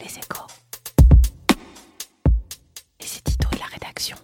Les échos. Et c'est Tito et la rédaction.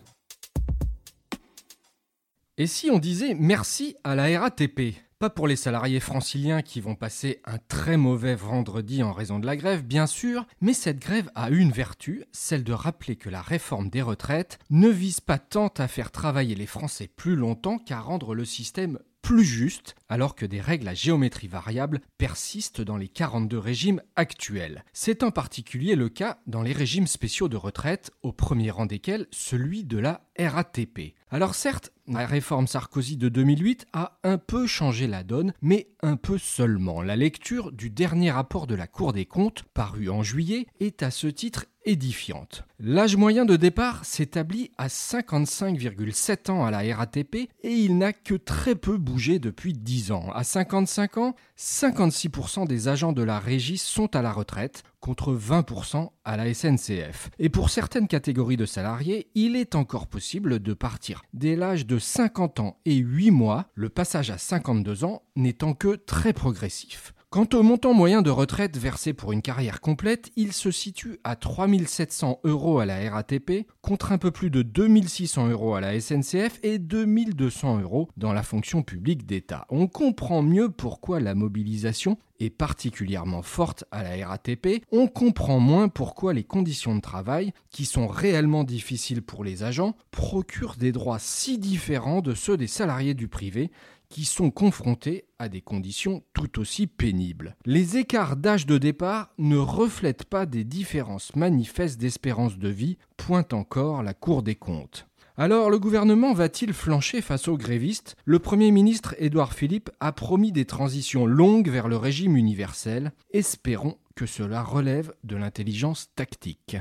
Et si on disait merci à la RATP Pas pour les salariés franciliens qui vont passer un très mauvais vendredi en raison de la grève, bien sûr, mais cette grève a une vertu, celle de rappeler que la réforme des retraites ne vise pas tant à faire travailler les Français plus longtemps qu'à rendre le système plus juste, alors que des règles à géométrie variable persistent dans les 42 régimes actuels. C'est en particulier le cas dans les régimes spéciaux de retraite, au premier rang desquels celui de la RATP. Alors certes, la réforme Sarkozy de 2008 a un peu changé la donne, mais un peu seulement. La lecture du dernier rapport de la Cour des comptes, paru en juillet, est à ce titre édifiante. L'âge moyen de départ s'établit à 55,7 ans à la RATP et il n'a que très peu bougé depuis 10 ans. À 55 ans, 56% des agents de la régie sont à la retraite contre 20% à la SNCF. Et pour certaines catégories de salariés, il est encore possible de partir dès l'âge de 50 ans et 8 mois, le passage à 52 ans n'étant que très progressif. Quant au montant moyen de retraite versé pour une carrière complète, il se situe à 3700 euros à la RATP, contre un peu plus de 2600 euros à la SNCF et 2200 euros dans la fonction publique d'État. On comprend mieux pourquoi la mobilisation est particulièrement forte à la RATP, on comprend moins pourquoi les conditions de travail, qui sont réellement difficiles pour les agents, procurent des droits si différents de ceux des salariés du privé, qui sont confrontés à des conditions tout aussi pénibles. Les écarts d'âge de départ ne reflètent pas des différences manifestes d'espérance de vie, pointe encore la Cour des comptes. Alors le gouvernement va-t-il flancher face aux grévistes? Le Premier ministre Édouard Philippe a promis des transitions longues vers le régime universel. Espérons que cela relève de l'intelligence tactique.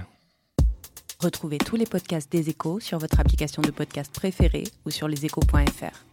Retrouvez tous les podcasts des échos sur votre application de podcast préférée ou sur leséchos.fr.